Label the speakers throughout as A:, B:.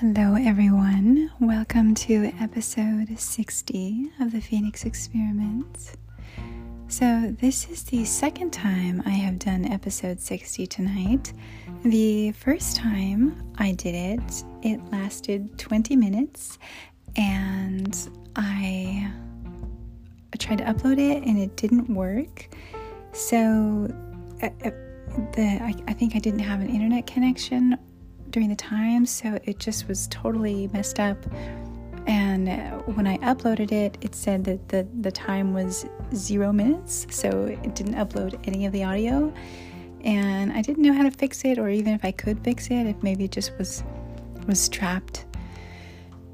A: Hello, everyone. Welcome to episode 60 of the Phoenix Experiment. So, this is the second time I have done episode 60 tonight. The first time I did it, it lasted 20 minutes, and I tried to upload it and it didn't work. So, uh, uh, the I, I think I didn't have an internet connection during the time, so it just was totally messed up. And when I uploaded it, it said that the, the time was zero minutes, so it didn't upload any of the audio. And I didn't know how to fix it, or even if I could fix it, if maybe it just was was trapped.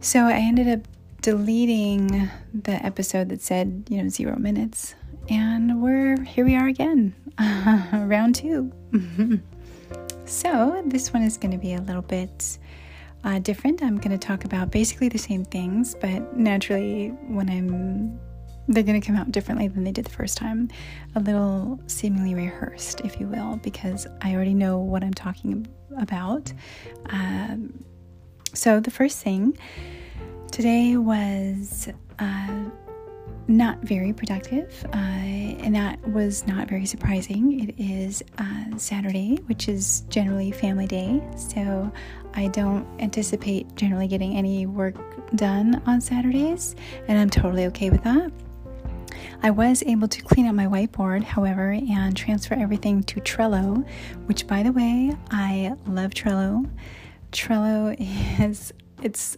A: So I ended up deleting the episode that said, you know, zero minutes. And we're here we are again, round two. So, this one is going to be a little bit uh, different. I'm going to talk about basically the same things, but naturally, when I'm they're going to come out differently than they did the first time. A little seemingly rehearsed, if you will, because I already know what I'm talking about. Um, so, the first thing today was uh, not very productive, uh, and that was not very surprising. It is uh, Saturday, which is generally family day, so I don't anticipate generally getting any work done on Saturdays, and I'm totally okay with that. I was able to clean up my whiteboard, however, and transfer everything to Trello, which, by the way, I love Trello. Trello is, it's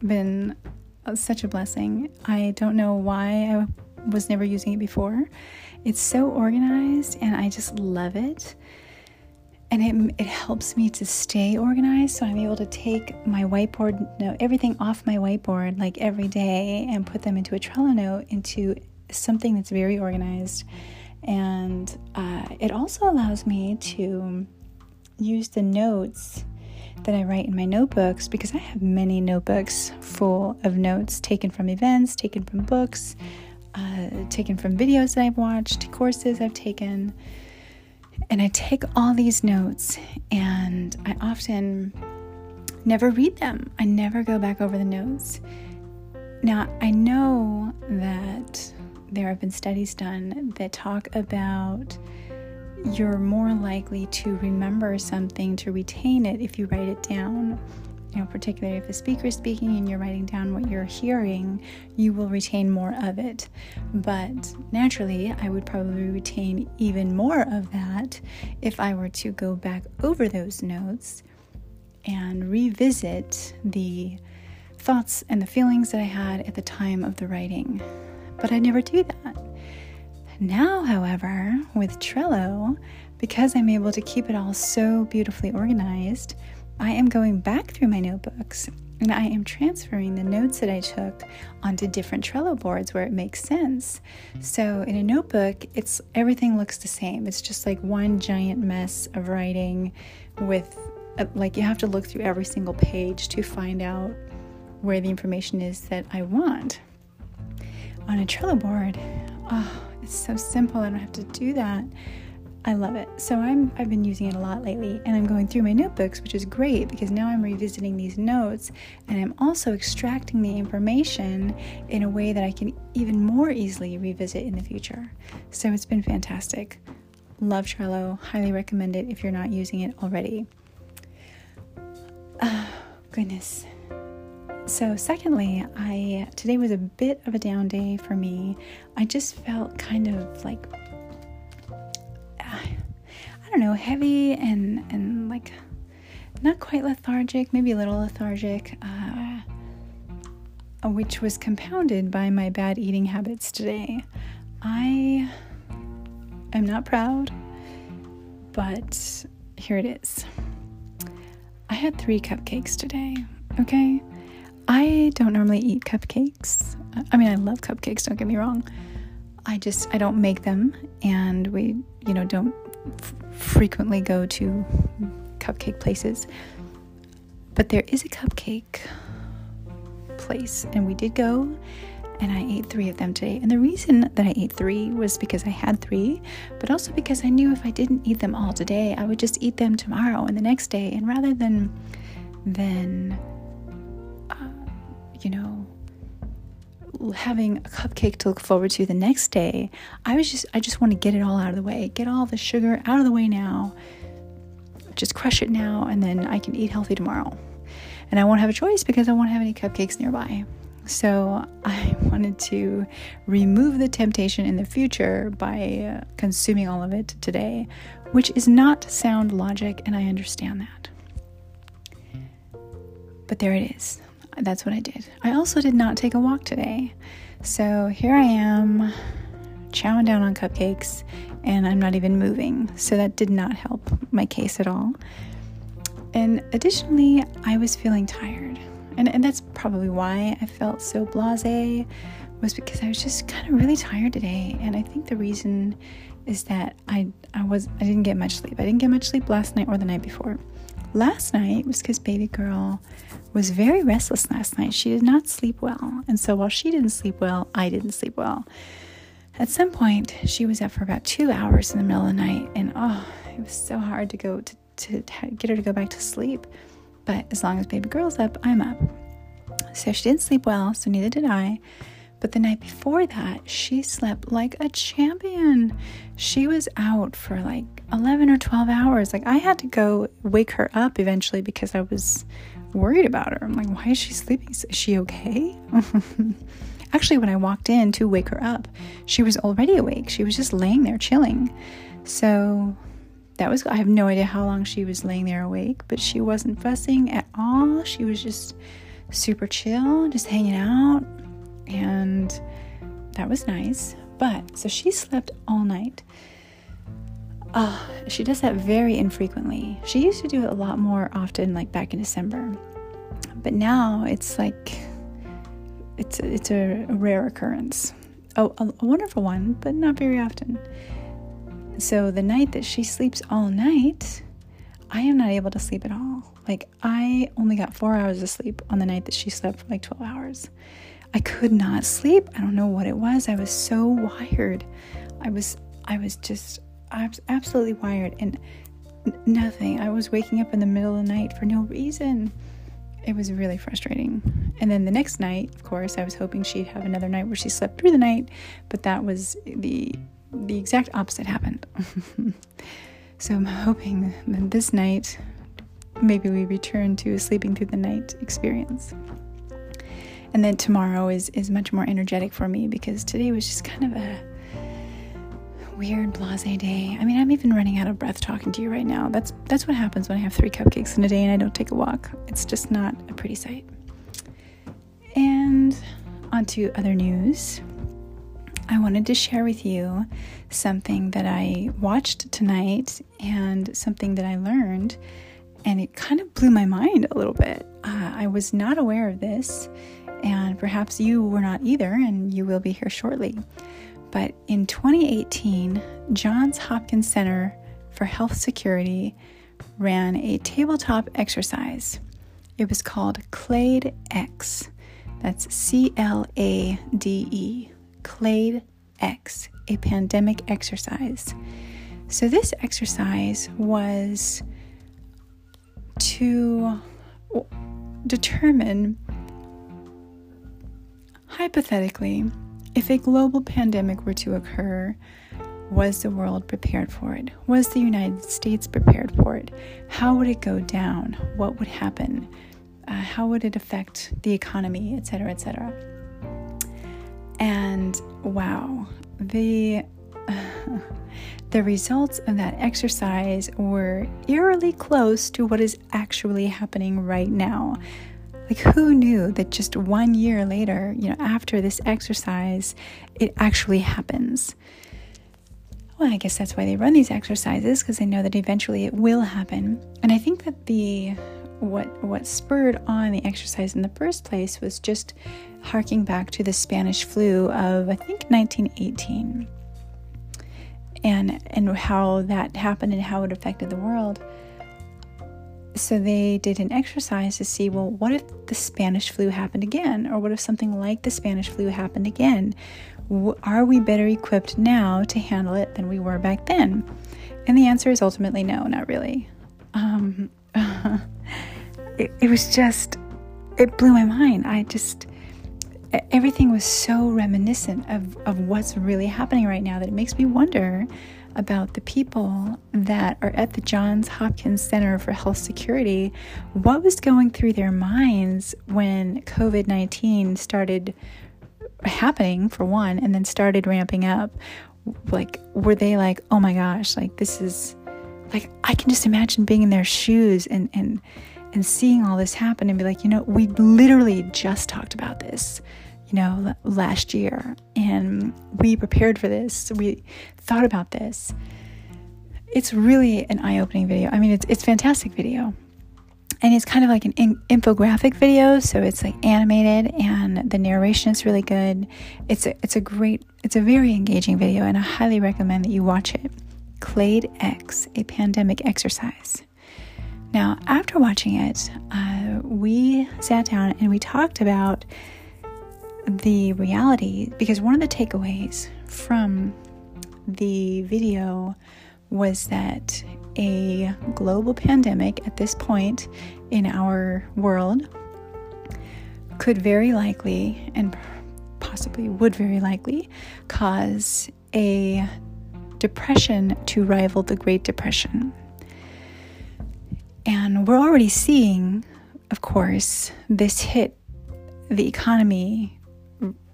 A: been such a blessing. I don't know why I was never using it before. It's so organized and I just love it. And it, it helps me to stay organized. So I'm able to take my whiteboard note, everything off my whiteboard like every day and put them into a Trello note into something that's very organized. And uh, it also allows me to use the notes that I write in my notebooks because I have many notebooks full of notes taken from events, taken from books, uh, taken from videos that I've watched, courses I've taken. And I take all these notes and I often never read them. I never go back over the notes. Now, I know that there have been studies done that talk about you're more likely to remember something, to retain it if you write it down. You know, particularly if the speaker is speaking and you're writing down what you're hearing, you will retain more of it. But naturally, I would probably retain even more of that if I were to go back over those notes and revisit the thoughts and the feelings that I had at the time of the writing. But I never do that. Now, however, with Trello, because I'm able to keep it all so beautifully organized, I am going back through my notebooks and I am transferring the notes that I took onto different Trello boards where it makes sense. So in a notebook, it's everything looks the same. It's just like one giant mess of writing with uh, like you have to look through every single page to find out where the information is that I want. On a Trello board, oh, it's so simple. I don't have to do that. I love it. So I'm I've been using it a lot lately and I'm going through my notebooks, which is great because now I'm revisiting these notes and I'm also extracting the information in a way that I can even more easily revisit in the future. So it's been fantastic. Love Trello. Highly recommend it if you're not using it already. Oh, goodness. So, secondly, I today was a bit of a down day for me. I just felt kind of like I don't know, heavy and and like not quite lethargic, maybe a little lethargic, uh, which was compounded by my bad eating habits today. I am not proud, but here it is. I had three cupcakes today, okay? I don't normally eat cupcakes. I mean, I love cupcakes, don't get me wrong. I just I don't make them and we, you know, don't f- frequently go to cupcake places. But there is a cupcake place and we did go and I ate 3 of them today. And the reason that I ate 3 was because I had 3, but also because I knew if I didn't eat them all today, I would just eat them tomorrow and the next day and rather than than you know, having a cupcake to look forward to the next day. I was just I just want to get it all out of the way. Get all the sugar out of the way now. Just crush it now and then I can eat healthy tomorrow. And I won't have a choice because I won't have any cupcakes nearby. So I wanted to remove the temptation in the future by uh, consuming all of it today, which is not sound logic and I understand that. But there it is that's what I did. I also did not take a walk today. So here I am, chowing down on cupcakes, and I'm not even moving. So that did not help my case at all. And additionally, I was feeling tired. And, and that's probably why I felt so blase was because I was just kind of really tired today. And I think the reason is that I I was I didn't get much sleep. I didn't get much sleep last night or the night before. Last night was because baby girl was very restless last night. She did not sleep well. And so while she didn't sleep well, I didn't sleep well. At some point, she was up for about two hours in the middle of the night. And oh, it was so hard to go to, to get her to go back to sleep. But as long as baby girl's up, I'm up. So she didn't sleep well, so neither did I. But the night before that, she slept like a champion. She was out for like 11 or 12 hours. Like I had to go wake her up eventually because I was worried about her. I'm like, why is she sleeping? Is she okay? Actually, when I walked in to wake her up, she was already awake. She was just laying there chilling. So that was, I have no idea how long she was laying there awake, but she wasn't fussing at all. She was just super chill, just hanging out and that was nice. But so she slept all night. Uh, she does that very infrequently. She used to do it a lot more often, like back in December. But now it's like it's a, it's a rare occurrence. Oh, a, a wonderful one, but not very often. So the night that she sleeps all night, I am not able to sleep at all. Like I only got four hours of sleep on the night that she slept for like 12 hours. I could not sleep. I don't know what it was. I was so wired. I was I was just I was absolutely wired and nothing. I was waking up in the middle of the night for no reason. It was really frustrating. And then the next night, of course, I was hoping she'd have another night where she slept through the night, but that was the the exact opposite happened. so I'm hoping that this night maybe we return to a sleeping through the night experience and then tomorrow is is much more energetic for me because today was just kind of a weird blase day. I mean, I'm even running out of breath talking to you right now. That's that's what happens when I have 3 cupcakes in a day and I don't take a walk. It's just not a pretty sight. And on to other news. I wanted to share with you something that I watched tonight and something that I learned, and it kind of blew my mind a little bit. Uh, I was not aware of this, and perhaps you were not either, and you will be here shortly. But in 2018, Johns Hopkins Center for Health Security ran a tabletop exercise. It was called CLADE X. That's C L A D E. CLADE X, a pandemic exercise. So, this exercise was to determine Hypothetically, if a global pandemic were to occur, was the world prepared for it? Was the United States prepared for it? How would it go down? What would happen? Uh, how would it affect the economy, etc., etc.? And wow, the the results of that exercise were eerily close to what is actually happening right now. Like, who knew that just one year later, you know, after this exercise, it actually happens? Well, I guess that's why they run these exercises because they know that eventually it will happen. And I think that the what what spurred on the exercise in the first place was just harking back to the Spanish flu of I think 1918 and and how that happened and how it affected the world so they did an exercise to see well what if the spanish flu happened again? Or what if something like the spanish flu happened again? Are we better equipped now to handle it than we were back then? And the answer is ultimately no not really. Um, it, it was just it blew my mind. I just everything was so reminiscent of, of what's really happening right now that it makes me wonder about the people that are at the Johns Hopkins Center for Health Security. What was going through their minds when COVID 19 started happening, for one, and then started ramping up? Like, were they like, oh my gosh, like this is like, I can just imagine being in their shoes and, and, and seeing all this happen and be like, you know, we literally just talked about this, you know, last year and we prepared for this. We thought about this. It's really an eye-opening video. I mean, it's it's fantastic video. And it's kind of like an in- infographic video, so it's like animated and the narration is really good. It's a, it's a great, it's a very engaging video and I highly recommend that you watch it. Clade X, a pandemic exercise. Now, after watching it, uh, we sat down and we talked about the reality because one of the takeaways from the video was that a global pandemic at this point in our world could very likely and possibly would very likely cause a depression to rival the Great Depression. And we're already seeing, of course, this hit the economy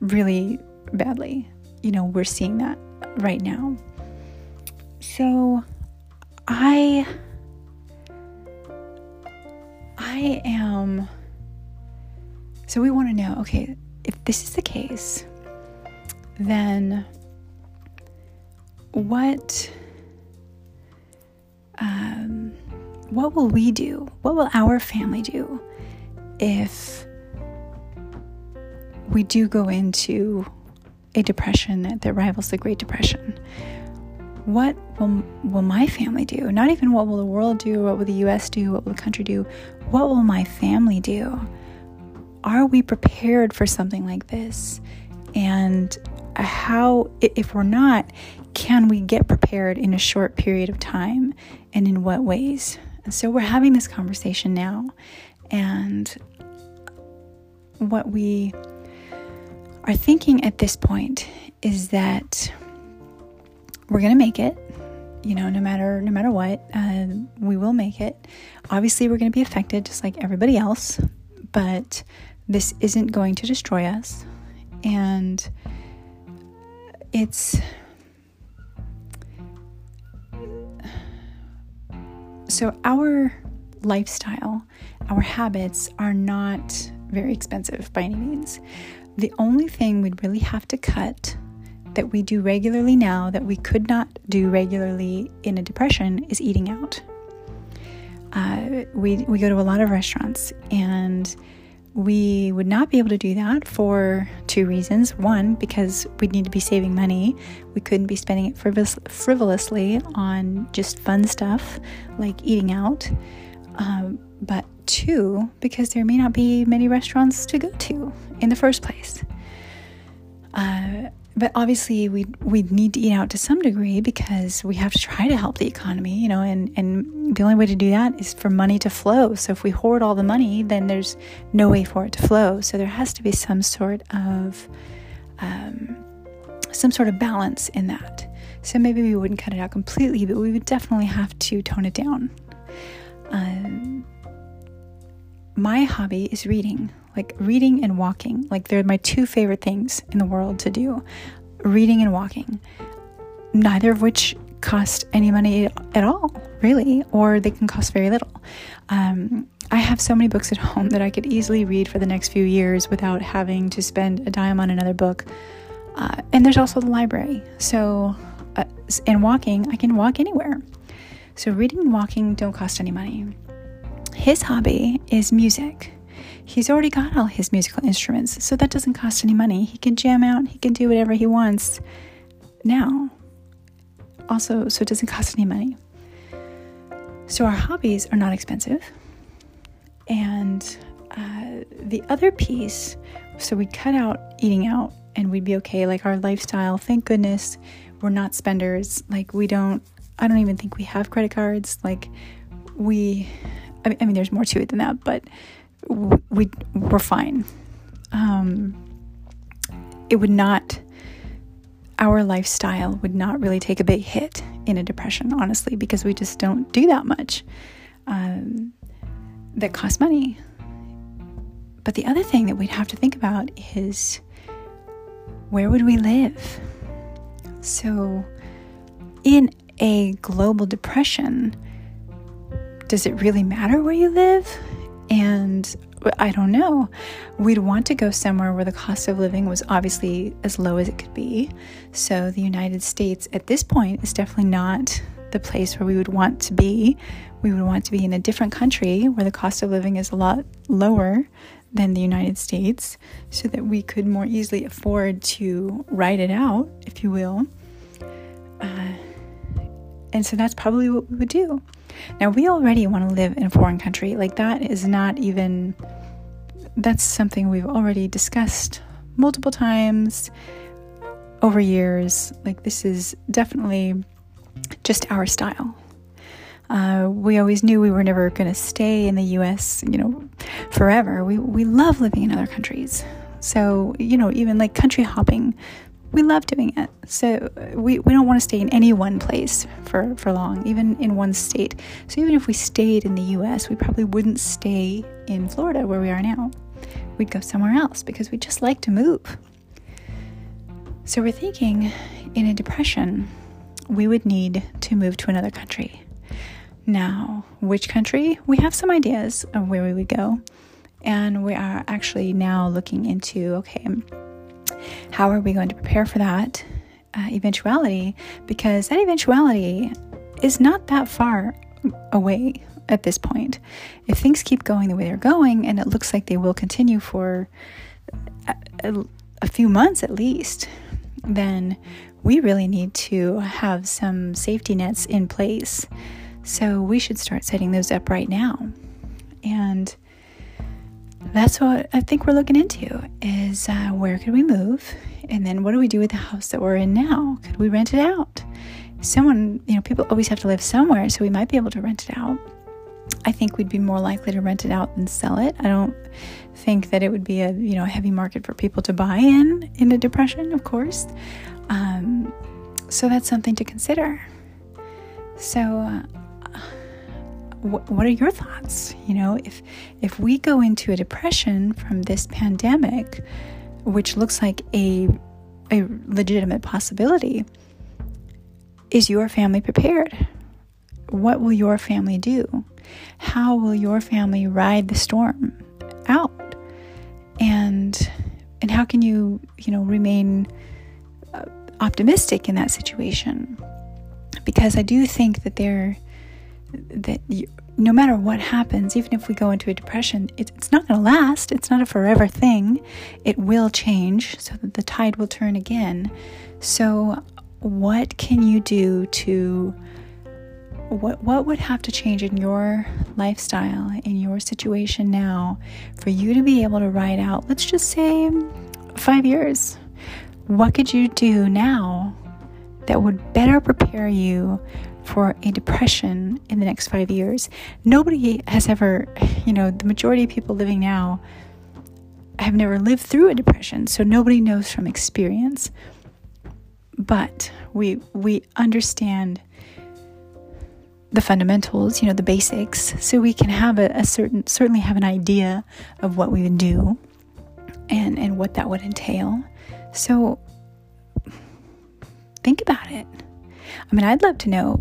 A: really badly. You know, we're seeing that right now. So I I am so we want to know, okay, if this is the case, then what um, what will we do? What will our family do if we do go into a depression that rivals the Great Depression? What will, will my family do? Not even what will the world do, what will the US do, what will the country do? What will my family do? Are we prepared for something like this? And how, if we're not, can we get prepared in a short period of time and in what ways? And so we're having this conversation now. And what we are thinking at this point is that we're going to make it you know no matter no matter what uh, we will make it obviously we're going to be affected just like everybody else but this isn't going to destroy us and it's So, our lifestyle, our habits are not very expensive by any means. The only thing we'd really have to cut that we do regularly now that we could not do regularly in a depression is eating out. Uh, we, we go to a lot of restaurants and we would not be able to do that for two reasons. One, because we'd need to be saving money. We couldn't be spending it frivol- frivolously on just fun stuff like eating out. Um, but two, because there may not be many restaurants to go to in the first place. Uh, but obviously we we need to eat out to some degree because we have to try to help the economy, you know, and and the only way to do that is for money to flow. So if we hoard all the money, then there's no way for it to flow. So there has to be some sort of um, some sort of balance in that. So maybe we wouldn't cut it out completely, but we would definitely have to tone it down. Um, my hobby is reading like reading and walking. Like they're my two favorite things in the world to do reading and walking, neither of which cost any money at all, really, or they can cost very little. Um, I have so many books at home that I could easily read for the next few years without having to spend a dime on another book. Uh, and there's also the library. So, uh, and walking, I can walk anywhere. So, reading and walking don't cost any money. His hobby is music he's already got all his musical instruments, so that doesn't cost any money. He can jam out, he can do whatever he wants now. Also, so it doesn't cost any money. So our hobbies are not expensive. And uh, the other piece, so we cut out eating out and we'd be okay. Like our lifestyle, thank goodness, we're not spenders. Like we don't, I don't even think we have credit cards. Like we, I mean, I mean there's more to it than that, but we we're fine. Um, it would not our lifestyle would not really take a big hit in a depression, honestly, because we just don't do that much um, that costs money. But the other thing that we'd have to think about is where would we live? So, in a global depression, does it really matter where you live? And I don't know. We'd want to go somewhere where the cost of living was obviously as low as it could be. So, the United States at this point is definitely not the place where we would want to be. We would want to be in a different country where the cost of living is a lot lower than the United States so that we could more easily afford to ride it out, if you will. Uh, and so that's probably what we would do. Now, we already want to live in a foreign country. Like, that is not even, that's something we've already discussed multiple times over years. Like, this is definitely just our style. Uh, we always knew we were never going to stay in the US, you know, forever. We, we love living in other countries. So, you know, even like country hopping we love doing it. So uh, we, we don't want to stay in any one place for, for long, even in one state. So even if we stayed in the US, we probably wouldn't stay in Florida where we are now. We'd go somewhere else because we just like to move. So we're thinking in a depression, we would need to move to another country. Now, which country? We have some ideas of where we would go. And we are actually now looking into okay, how are we going to prepare for that uh, eventuality? Because that eventuality is not that far away at this point. If things keep going the way they're going, and it looks like they will continue for a, a, a few months at least, then we really need to have some safety nets in place. So we should start setting those up right now. And that's what I think we're looking into is uh, where could we move? And then what do we do with the house that we're in now? Could we rent it out? Someone, you know, people always have to live somewhere, so we might be able to rent it out. I think we'd be more likely to rent it out than sell it. I don't think that it would be a you know heavy market for people to buy in in a depression, of course. Um, so that's something to consider. So uh, what are your thoughts? You know, if if we go into a depression from this pandemic, which looks like a a legitimate possibility, is your family prepared? What will your family do? How will your family ride the storm out? And and how can you, you know, remain uh, optimistic in that situation? Because I do think that there that you, no matter what happens, even if we go into a depression, it, it's not going to last. It's not a forever thing. It will change so that the tide will turn again. So, what can you do to what what would have to change in your lifestyle in your situation now for you to be able to ride out let's just say 5 years what could you do now that would better prepare you for a depression in the next five years. Nobody has ever, you know, the majority of people living now have never lived through a depression, so nobody knows from experience. But we we understand the fundamentals, you know, the basics, so we can have a, a certain certainly have an idea of what we would do and and what that would entail. So think about it. I mean, I'd love to know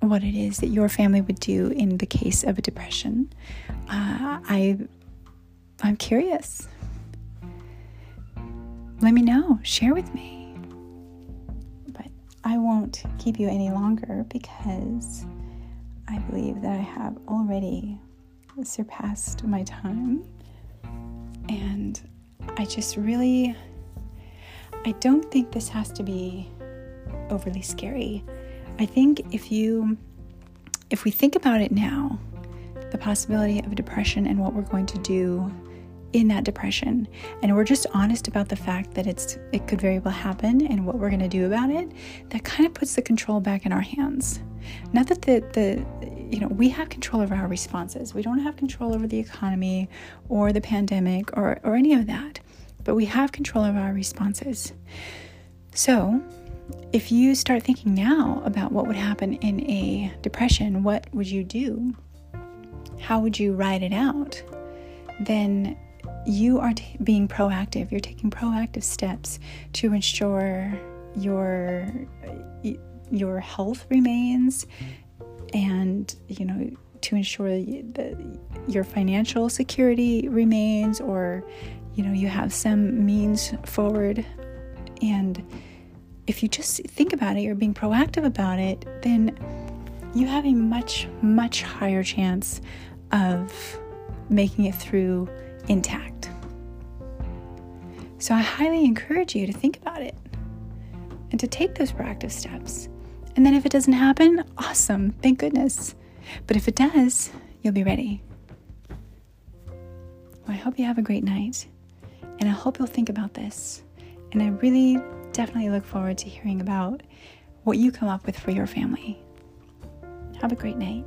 A: what it is that your family would do in the case of a depression. Uh, I, I'm curious. Let me know. Share with me. But I won't keep you any longer because I believe that I have already surpassed my time. And I just really, I don't think this has to be overly scary. I think if you if we think about it now, the possibility of depression and what we're going to do in that depression and we're just honest about the fact that it's it could very well happen and what we're going to do about it that kind of puts the control back in our hands not that the the you know we have control over our responses we don't have control over the economy or the pandemic or or any of that but we have control of our responses. So, if you start thinking now about what would happen in a depression, what would you do? How would you ride it out? Then you are t- being proactive. You're taking proactive steps to ensure your your health remains and you know to ensure that your financial security remains or you know you have some means forward and if you just think about it you're being proactive about it then you have a much much higher chance of making it through intact. So i highly encourage you to think about it and to take those proactive steps. And then if it doesn't happen awesome thank goodness. But if it does you'll be ready. Well, i hope you have a great night and I hope you'll think about this. And I really definitely look forward to hearing about what you come up with for your family. Have a great night.